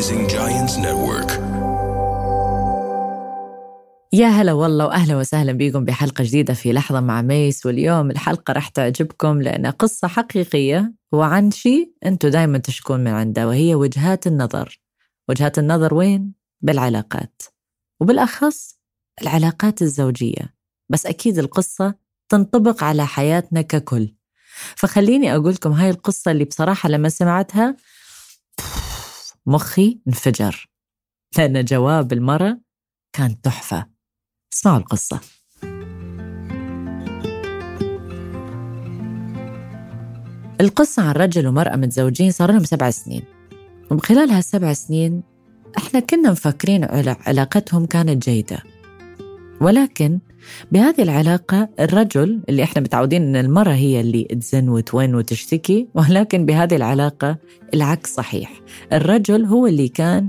Rising Giants Network. يا هلا والله وأهلا وسهلا بكم بحلقة جديدة في لحظة مع ميس واليوم الحلقة راح تعجبكم لأن قصة حقيقية وعن شيء أنتم دائما تشكون من عنده وهي وجهات النظر. وجهات النظر وين؟ بالعلاقات. وبالأخص العلاقات الزوجية. بس أكيد القصة تنطبق على حياتنا ككل. فخليني أقول لكم هاي القصة اللي بصراحة لما سمعتها مخي انفجر. لأن جواب المرأة كان تحفة. اسمعوا القصة القصة عن رجل ومرأة متزوجين صار لهم سبع سنين وخلال هالسبع سنين إحنا كنا مفكرين علاقتهم كانت جيدة ولكن بهذه العلاقة الرجل اللي إحنا متعودين إن المرأة هي اللي تزن وتوين وتشتكي ولكن بهذه العلاقة العكس صحيح. الرجل هو اللي كان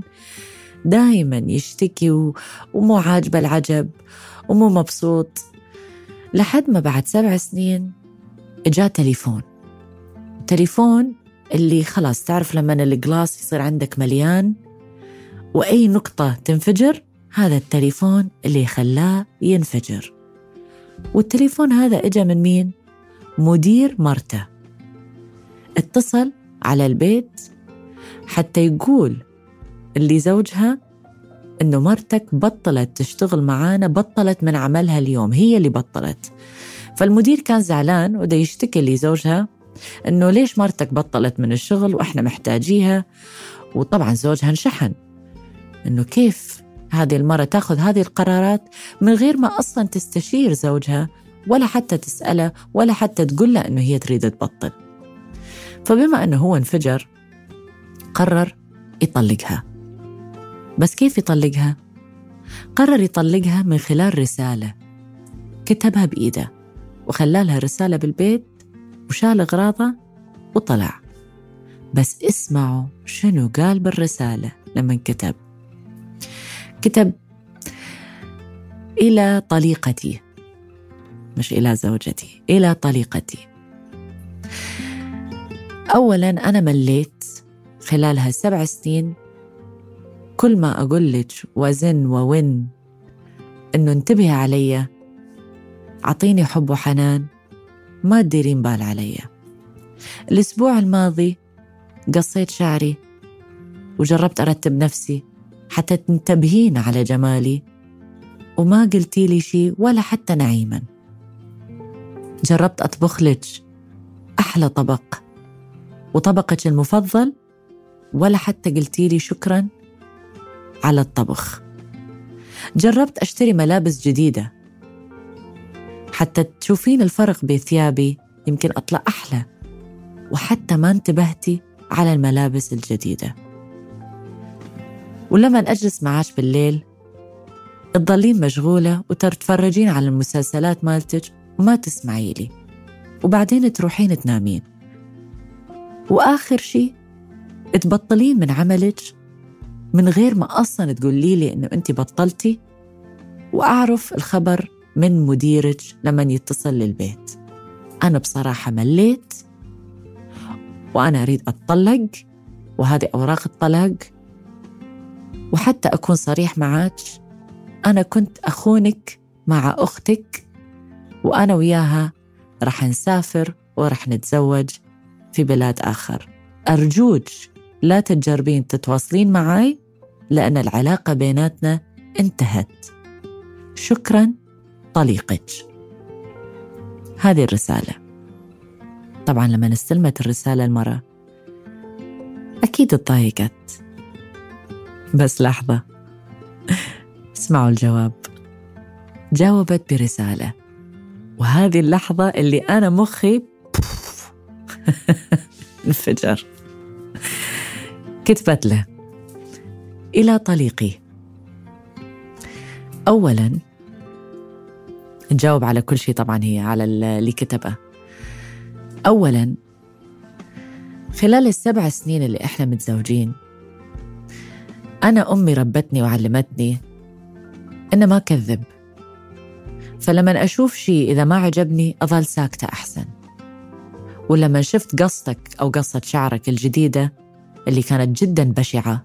دائما يشتكي ومو عاجبه العجب ومو مبسوط. لحد ما بعد سبع سنين اجاه تليفون. تليفون اللي خلاص تعرف لما الجلاس يصير عندك مليان وأي نقطة تنفجر هذا التليفون اللي خلاه ينفجر. والتليفون هذا اجى من مين؟ مدير مرته اتصل على البيت حتى يقول اللي زوجها إنه مرتك بطلت تشتغل معانا بطلت من عملها اليوم هي اللي بطلت. فالمدير كان زعلان وده يشتكي لزوجها إنه ليش مرتك بطلت من الشغل وإحنا محتاجيها؟ وطبعا زوجها انشحن إنه كيف هذه المرة تأخذ هذه القرارات من غير ما أصلا تستشير زوجها ولا حتى تسأله ولا حتى تقول له إنه هي تريد تبطل. فبما إنه هو انفجر قرر يطلقها. بس كيف يطلقها؟ قرر يطلقها من خلال رسالة كتبها بإيده وخلالها رسالة بالبيت وشال أغراضها وطلع. بس اسمعوا شنو قال بالرسالة لما كتب كتب إلى طليقتي. مش إلى زوجتي إلى طليقتي. أولا أنا مليت خلال هالسبع سنين. كل ما أقول لك وزن وون إنه انتبهي علي أعطيني حب وحنان ما تديرين بال علي. الأسبوع الماضي قصيت شعري وجربت أرتب نفسي. حتى تنتبهين على جمالي. وما قلتي لي شي ولا حتى نعيما. جربت أطبخ لك أحلى طبق. وطبقك المفضل ولا حتى قلتي لي شكرا على الطبخ. جربت أشتري ملابس جديدة. حتى تشوفين الفرق بثيابي يمكن أطلع أحلى. وحتى ما انتبهتي على الملابس الجديدة. ولما أجلس معاش بالليل تضلين مشغولة وتتفرجين على المسلسلات مالتك وما تسمعي لي. وبعدين تروحين تنامين. وآخر شي تبطلين من عملك من غير ما أصلا تقولي لي إنه أنت بطلتي. وأعرف الخبر من مديرك لما يتصل للبيت. أنا بصراحة مليت وأنا أريد أتطلق وهذه أوراق الطلاق. وحتى أكون صريح معك أنا كنت أخونك مع أختك وأنا وياها رح نسافر ورح نتزوج في بلاد آخر. أرجوك لا تجربين تتواصلين معي لأن العلاقة بيناتنا انتهت. شكرا طليقك. هذه الرسالة. طبعا لما استلمت الرسالة المرة أكيد تضايقت بس لحظة. اسمعوا الجواب. جاوبت برسالة. وهذه اللحظة اللي أنا مخي انفجر. كتبت له. إلى طليقي. أولا تجاوب على كل شيء طبعا هي على اللي كتبه. أولا خلال السبع سنين اللي إحنا متزوجين أنا أمي ربتني وعلمتني إن ما كذب فلما أشوف شيء إذا ما عجبني أظل ساكتة أحسن. ولما شفت قصتك أو قصة شعرك الجديدة اللي كانت جدا بشعة.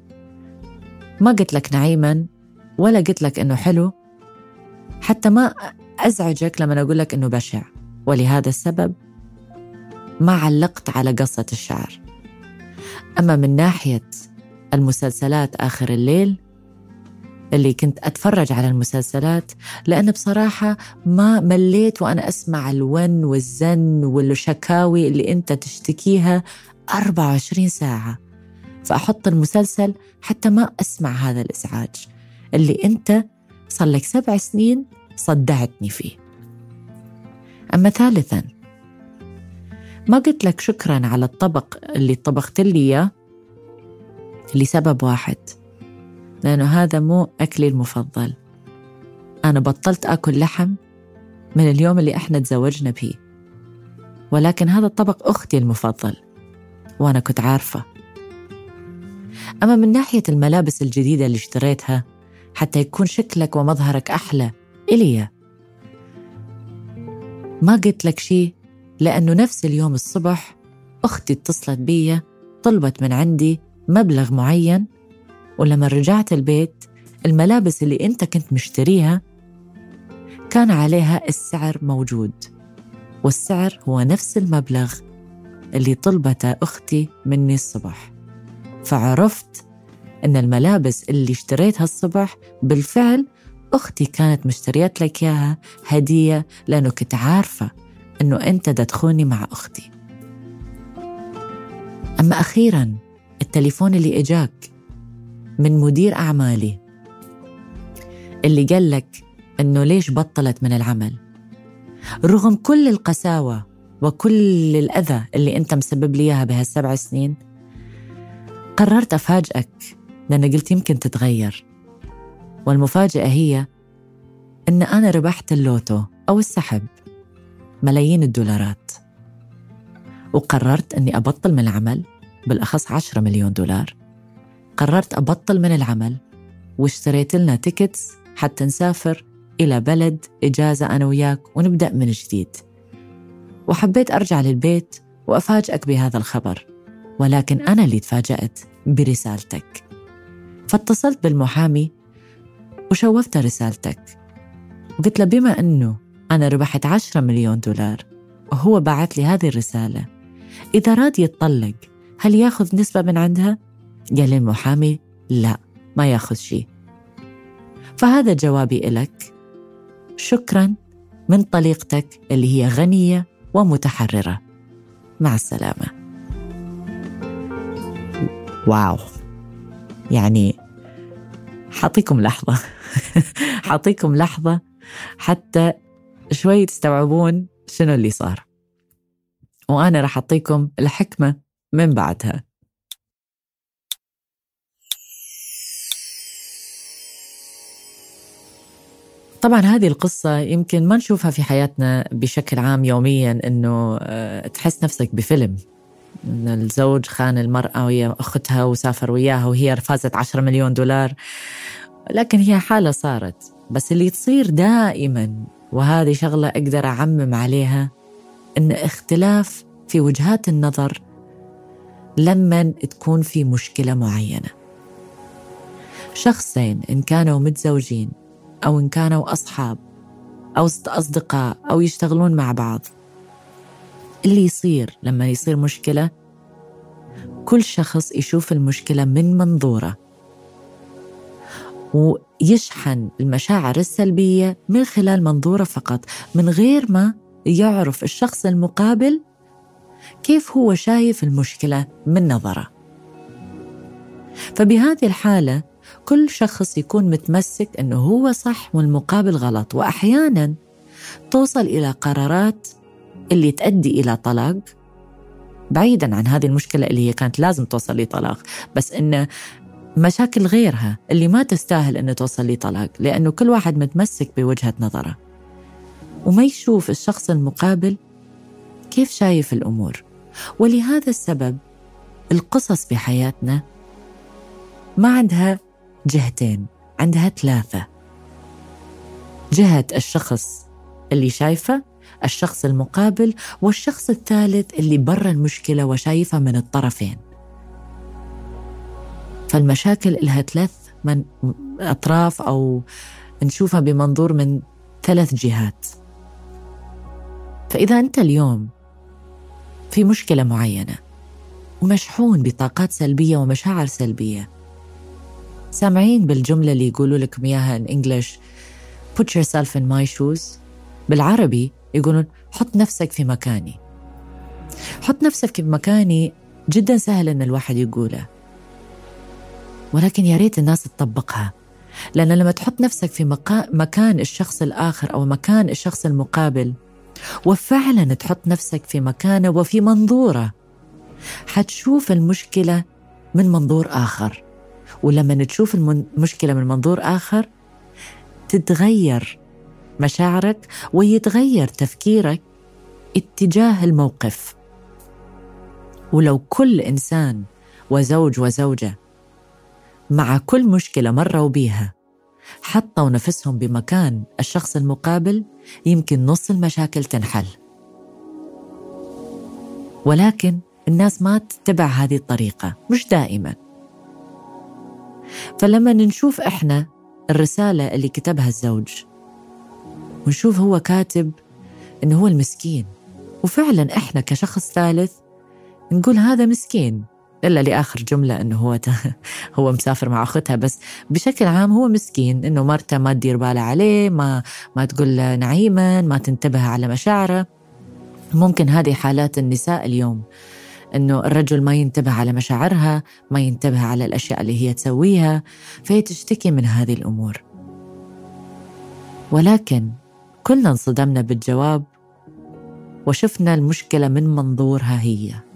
ما قلت لك نعيما ولا قلت لك إنه حلو. حتى ما أزعجك لما أقول لك إنه بشع. ولهذا السبب ما علقت على قصة الشعر. أما من ناحية المسلسلات آخر الليل اللي كنت أتفرج على المسلسلات لأن بصراحة ما مليت وأنا أسمع الون والزن والشكاوي اللي أنت تشتكيها 24 ساعة. فأحط المسلسل حتى ما أسمع هذا الإزعاج اللي أنت صار لك سبع سنين صدعتني فيه. أما ثالثاً ما قلت لك شكرا على الطبق اللي طبخت لي إياه. لسبب واحد لأنه هذا مو أكلي المفضل. أنا بطلت أكل لحم من اليوم اللي إحنا تزوجنا فيه ولكن هذا الطبق أختي المفضل وأنا كنت عارفة. أما من ناحية الملابس الجديدة اللي اشتريتها حتى يكون شكلك ومظهرك أحلى إليا. ما قلت لك شيء لأنه نفس اليوم الصبح أختي اتصلت بي طلبت من عندي مبلغ معين ولما رجعت البيت الملابس اللي أنت كنت مشتريها كان عليها السعر موجود والسعر هو نفس المبلغ اللي طلبته أختي مني الصبح. فعرفت أن الملابس اللي اشتريتها الصبح بالفعل أختي كانت مشتريت لك إياها هدية لأنه كنت عارفة أنه أنت تدخلني مع أختي. أما أخيرا التليفون اللي إجاك من مدير أعمالي اللي قال لك أنه ليش بطلت من العمل. رغم كل القساوة وكل الأذى اللي أنت مسبب لي إياها بهالسبع سنين قررت أفاجئك لأن قلت يمكن تتغير. والمفاجأة هي أن أنا ربحت اللوتو أو السحب ملايين الدولارات. وقررت أني أبطل من العمل بالأخص عشرة مليون دولار. قررت أبطل من العمل واشتريت لنا tickets حتى نسافر إلى بلد إجازة أنا وياك ونبدأ من جديد. وحبيت أرجع للبيت وأفاجئك بهذا الخبر ولكن أنا اللي تفاجأت برسالتك. فاتصلت بالمحامي وشوفت رسالتك. وقلت له بما أنه أنا ربحت عشرة مليون دولار وهو بعت لي هذه الرسالة. إذا راد يتطلق هل ياخذ نسبة من عندها؟ قال المحامي لا ما ياخذ شيء. فهذا جوابي لك شكرا من طليقتك اللي هي غنية ومتحررة. مع السلامة. واو. يعني حاعطيكم لحظة. حاعطيكم لحظة حتى شوي تستوعبون شنو اللي صار. وأنا راح أعطيكم الحكمة من بعدها. طبعا هذه القصة يمكن ما نشوفها في حياتنا بشكل عام يوميا إنه آه، تحس نفسك بفيلم. إن الزوج خان المرأة ويا أختها وسافر وياها وهي فازت 10 مليون دولار. لكن هي حالة صارت. بس اللي تصير دائما وهذه شغلة أقدر أعمم عليها إن اختلاف في وجهات النظر لما تكون في مشكلة معينة. شخصين إن كانوا متزوجين أو إن كانوا أصحاب أو أصدقاء أو يشتغلون مع بعض. اللي يصير لما يصير مشكلة كل شخص يشوف المشكلة من منظوره. ويشحن المشاعر السلبية من خلال منظوره فقط من غير ما يعرف الشخص المقابل كيف هو شايف المشكلة من نظره. فبهذه الحالة كل شخص يكون متمسك أنه هو صح والمقابل غلط وأحيانا توصل إلى قرارات اللي تؤدي إلى طلاق بعيدا عن هذه المشكلة اللي هي كانت لازم توصل لطلاق بس إنه مشاكل غيرها اللي ما تستاهل أنه توصل لطلاق لأنه كل واحد متمسك بوجهة نظره. وما يشوف الشخص المقابل كيف شايف الأمور؟ ولهذا السبب القصص بحياتنا ما عندها جهتين عندها ثلاثة. جهة الشخص اللي شايفه الشخص المقابل والشخص الثالث اللي برا المشكلة وشايفها من الطرفين. فالمشاكل لها ثلاث من أطراف أو نشوفها بمنظور من ثلاث جهات. فإذا أنت اليوم في مشكلة معينة. ومشحون بطاقات سلبية ومشاعر سلبية. سامعين بالجملة اللي يقولوا لكم إياها in English put yourself in my shoes. بالعربي يقولون حط نفسك في مكاني. حط نفسك في مكاني جدا سهل إن الواحد يقوله. ولكن يا ريت الناس تطبقها. لأن لما تحط نفسك في مكان الشخص الآخر أو مكان الشخص المقابل وفعلا تحط نفسك في مكانه وفي منظوره. حتشوف المشكلة من منظور آخر. ولما تشوف المشكلة من منظور آخر تتغير مشاعرك ويتغير تفكيرك اتجاه الموقف. ولو كل إنسان وزوج وزوجة مع كل مشكلة مروا بيها حطوا نفسهم بمكان الشخص المقابل يمكن نص المشاكل تنحل. ولكن الناس ما تتبع هذه الطريقة مش دائما. فلما نشوف إحنا الرسالة اللي كتبها الزوج ونشوف هو كاتب إنه هو المسكين وفعلا إحنا كشخص ثالث نقول هذا مسكين. إلا لآخر جملة إنه هو هو مسافر مع أختها بس بشكل عام هو مسكين إنه مرته ما تدير بالها عليه ما ما تقول نعيما ما تنتبه على مشاعره. ممكن هذه حالات النساء اليوم إنه الرجل ما ينتبه على مشاعرها ما ينتبه على الأشياء اللي هي تسويها فهي تشتكي من هذه الأمور. ولكن كلنا انصدمنا بالجواب وشفنا المشكلة من منظورها هي.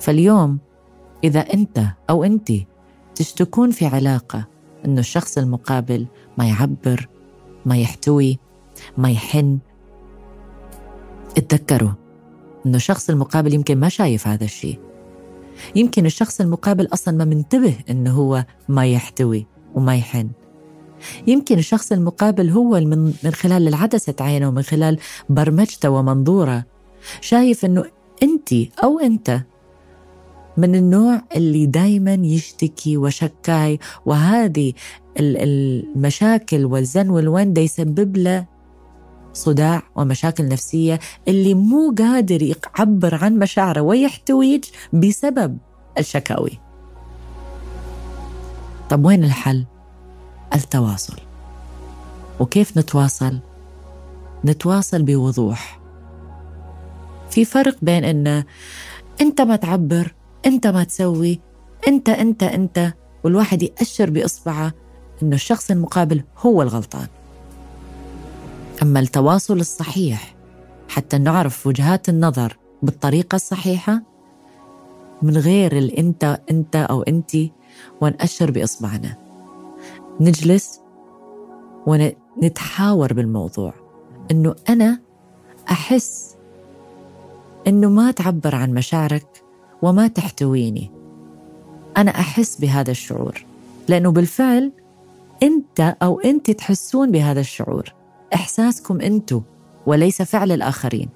فاليوم إذا أنت أو أنت تشتكون في علاقة أنه الشخص المقابل ما يعبر ما يحتوي ما يحن اتذكروا أنه الشخص المقابل يمكن ما شايف هذا الشيء. يمكن الشخص المقابل أصلا ما منتبه أنه هو ما يحتوي وما يحن. يمكن الشخص المقابل هو من, من خلال العدسة عينه ومن خلال برمجته ومنظوره شايف أنه أنت أو أنت من النوع اللي دايما يشتكي وشكاي وهذه المشاكل والزن والون يسبب له صداع ومشاكل نفسية اللي مو قادر يعبر عن مشاعره ويحتويج بسبب الشكاوي طب وين الحل؟ التواصل وكيف نتواصل؟ نتواصل بوضوح في فرق بين ان أنت ما تعبر أنت ما تسوي أنت أنت أنت. والواحد يأشر بإصبعه إنه الشخص المقابل هو الغلطان. أما التواصل الصحيح حتى نعرف وجهات النظر بالطريقة الصحيحة من غير الأنت أنت أو انتي ونأشر بإصبعنا. نجلس ونتحاور بالموضوع. إنه أنا أحس إنه ما تعبر عن مشاعرك وما تحتويني. أنا أحس بهذا الشعور لأنه بالفعل أنت أو أنت تحسون بهذا الشعور. إحساسكم أنتم وليس فعل الآخرين.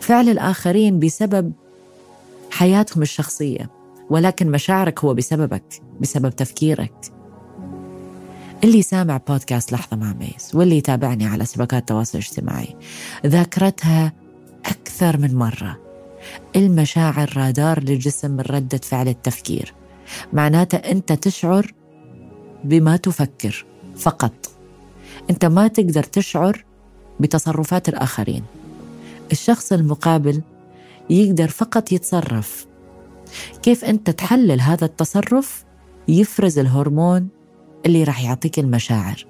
فعل الآخرين بسبب حياتهم الشخصية ولكن مشاعرك هو بسببك بسبب تفكيرك. اللي سامع بودكاست لحظة مع ميس واللي يتابعني على شبكات التواصل الاجتماعي ذاكرتها أكثر من مرة. المشاعر رادار للجسم من ردة فعل التفكير. معناته أنت تشعر بما تفكر فقط. أنت ما تقدر تشعر بتصرفات الآخرين. الشخص المقابل يقدر فقط يتصرف. كيف أنت تحلل هذا التصرف؟ يفرز الهرمون اللي راح يعطيك المشاعر.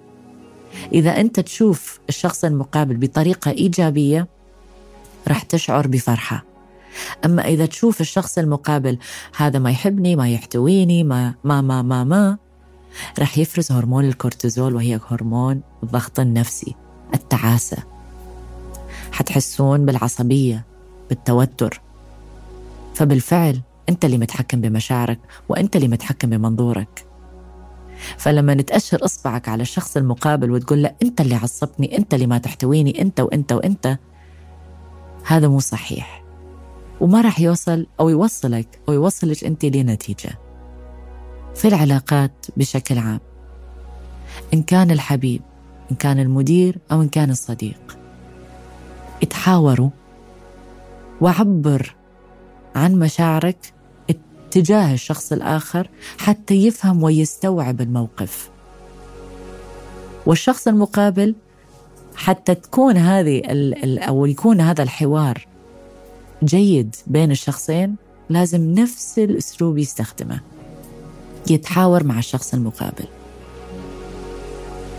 إذا أنت تشوف الشخص المقابل بطريقة إيجابية راح تشعر بفرحة. أما إذا تشوف الشخص المقابل هذا ما يحبني ما يحتويني ما ما ما ما, ما رح يفرز هرمون الكورتيزول وهي هرمون الضغط النفسي التعاسة. حتحسون بالعصبية بالتوتر. فبالفعل أنت اللي متحكم بمشاعرك وأنت اللي متحكم بمنظورك. فلما نتأشر إصبعك على الشخص المقابل وتقول له أنت اللي عصبتني أنت اللي ما تحتويني أنت وأنت وأنت هذا مو صحيح. وما راح يوصل أو يوصلك أو يوصلك أنت لنتيجة. في العلاقات بشكل عام إن كان الحبيب إن كان المدير أو إن كان الصديق. اتحاوروا وعبر عن مشاعرك تجاه الشخص الآخر حتى يفهم ويستوعب الموقف. والشخص المقابل حتى تكون هذه أو يكون هذا الحوار جيد بين الشخصين لازم نفس الأسلوب يستخدمه يتحاور مع الشخص المقابل.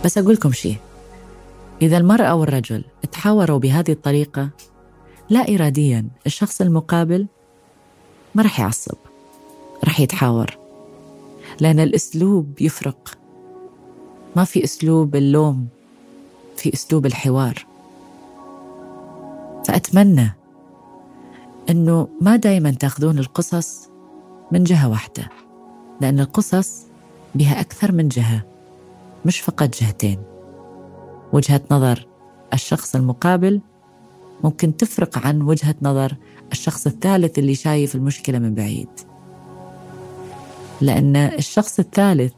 بس أقول لكم شيء إذا المرأة والرجل تحاوروا بهذه الطريقة لا إراديا الشخص المقابل ما راح يعصب راح يتحاور لأن الأسلوب يفرق. ما في أسلوب اللوم في أسلوب الحوار. فأتمنى أنه ما دايما تاخذون القصص من جهة واحدة لأن القصص بها أكثر من جهة مش فقط جهتين. وجهة نظر الشخص المقابل ممكن تفرق عن وجهة نظر الشخص الثالث اللي شايف المشكلة من بعيد. لأن الشخص الثالث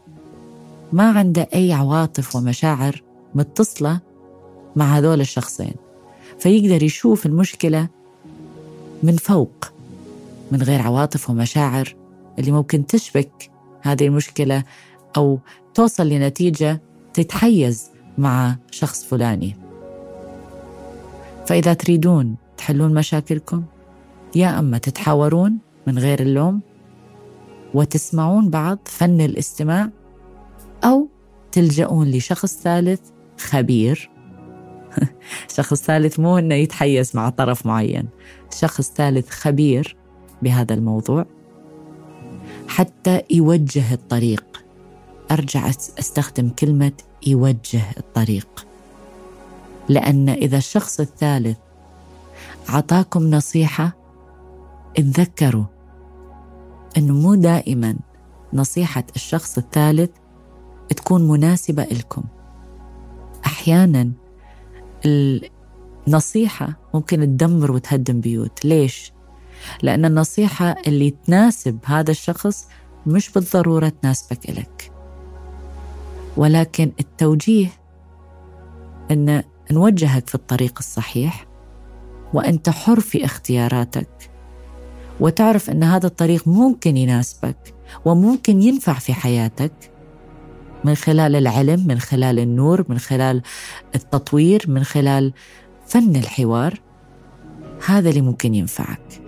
ما عنده أي عواطف ومشاعر متصلة مع هذول الشخصين فيقدر يشوف المشكلة من فوق من غير عواطف ومشاعر اللي ممكن تشبك هذه المشكلة أو توصل لنتيجة تتحيز مع شخص فلاني. فإذا تريدون تحلون مشاكلكم يا أما تتحاورون من غير اللوم وتسمعون بعض فن الاستماع أو تلجؤون لشخص ثالث خبير. شخص ثالث مو إنه يتحيز مع طرف معين. شخص ثالث خبير بهذا الموضوع. حتى يوجه الطريق. أرجع أستخدم كلمة يوجه الطريق. لأن إذا الشخص الثالث اعطاكم نصيحة اتذكروا انه مو دائما نصيحة الشخص الثالث تكون مناسبة لكم أحيانا النصيحة ممكن تدمر وتهدم بيوت ليش؟ لأن النصيحة اللي تناسب هذا الشخص مش بالضرورة تناسبك إلك ولكن التوجيه أن نوجهك في الطريق الصحيح وأنت حر في اختياراتك وتعرف أن هذا الطريق ممكن يناسبك وممكن ينفع في حياتك من خلال العلم من خلال النور من خلال التطوير من خلال فن الحوار هذا اللي ممكن ينفعك.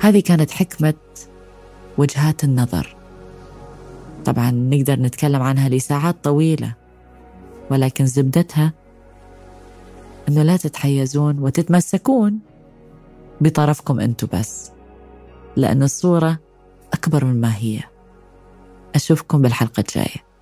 هذه كانت حكمة وجهات النظر. طبعا نقدر نتكلم عنها لساعات طويلة ولكن زبدتها أنه لا تتحيزون وتتمسكون بطرفكم أنتم بس لأن الصورة أكبر مما هي. أشوفكم بالحلقة الجاية.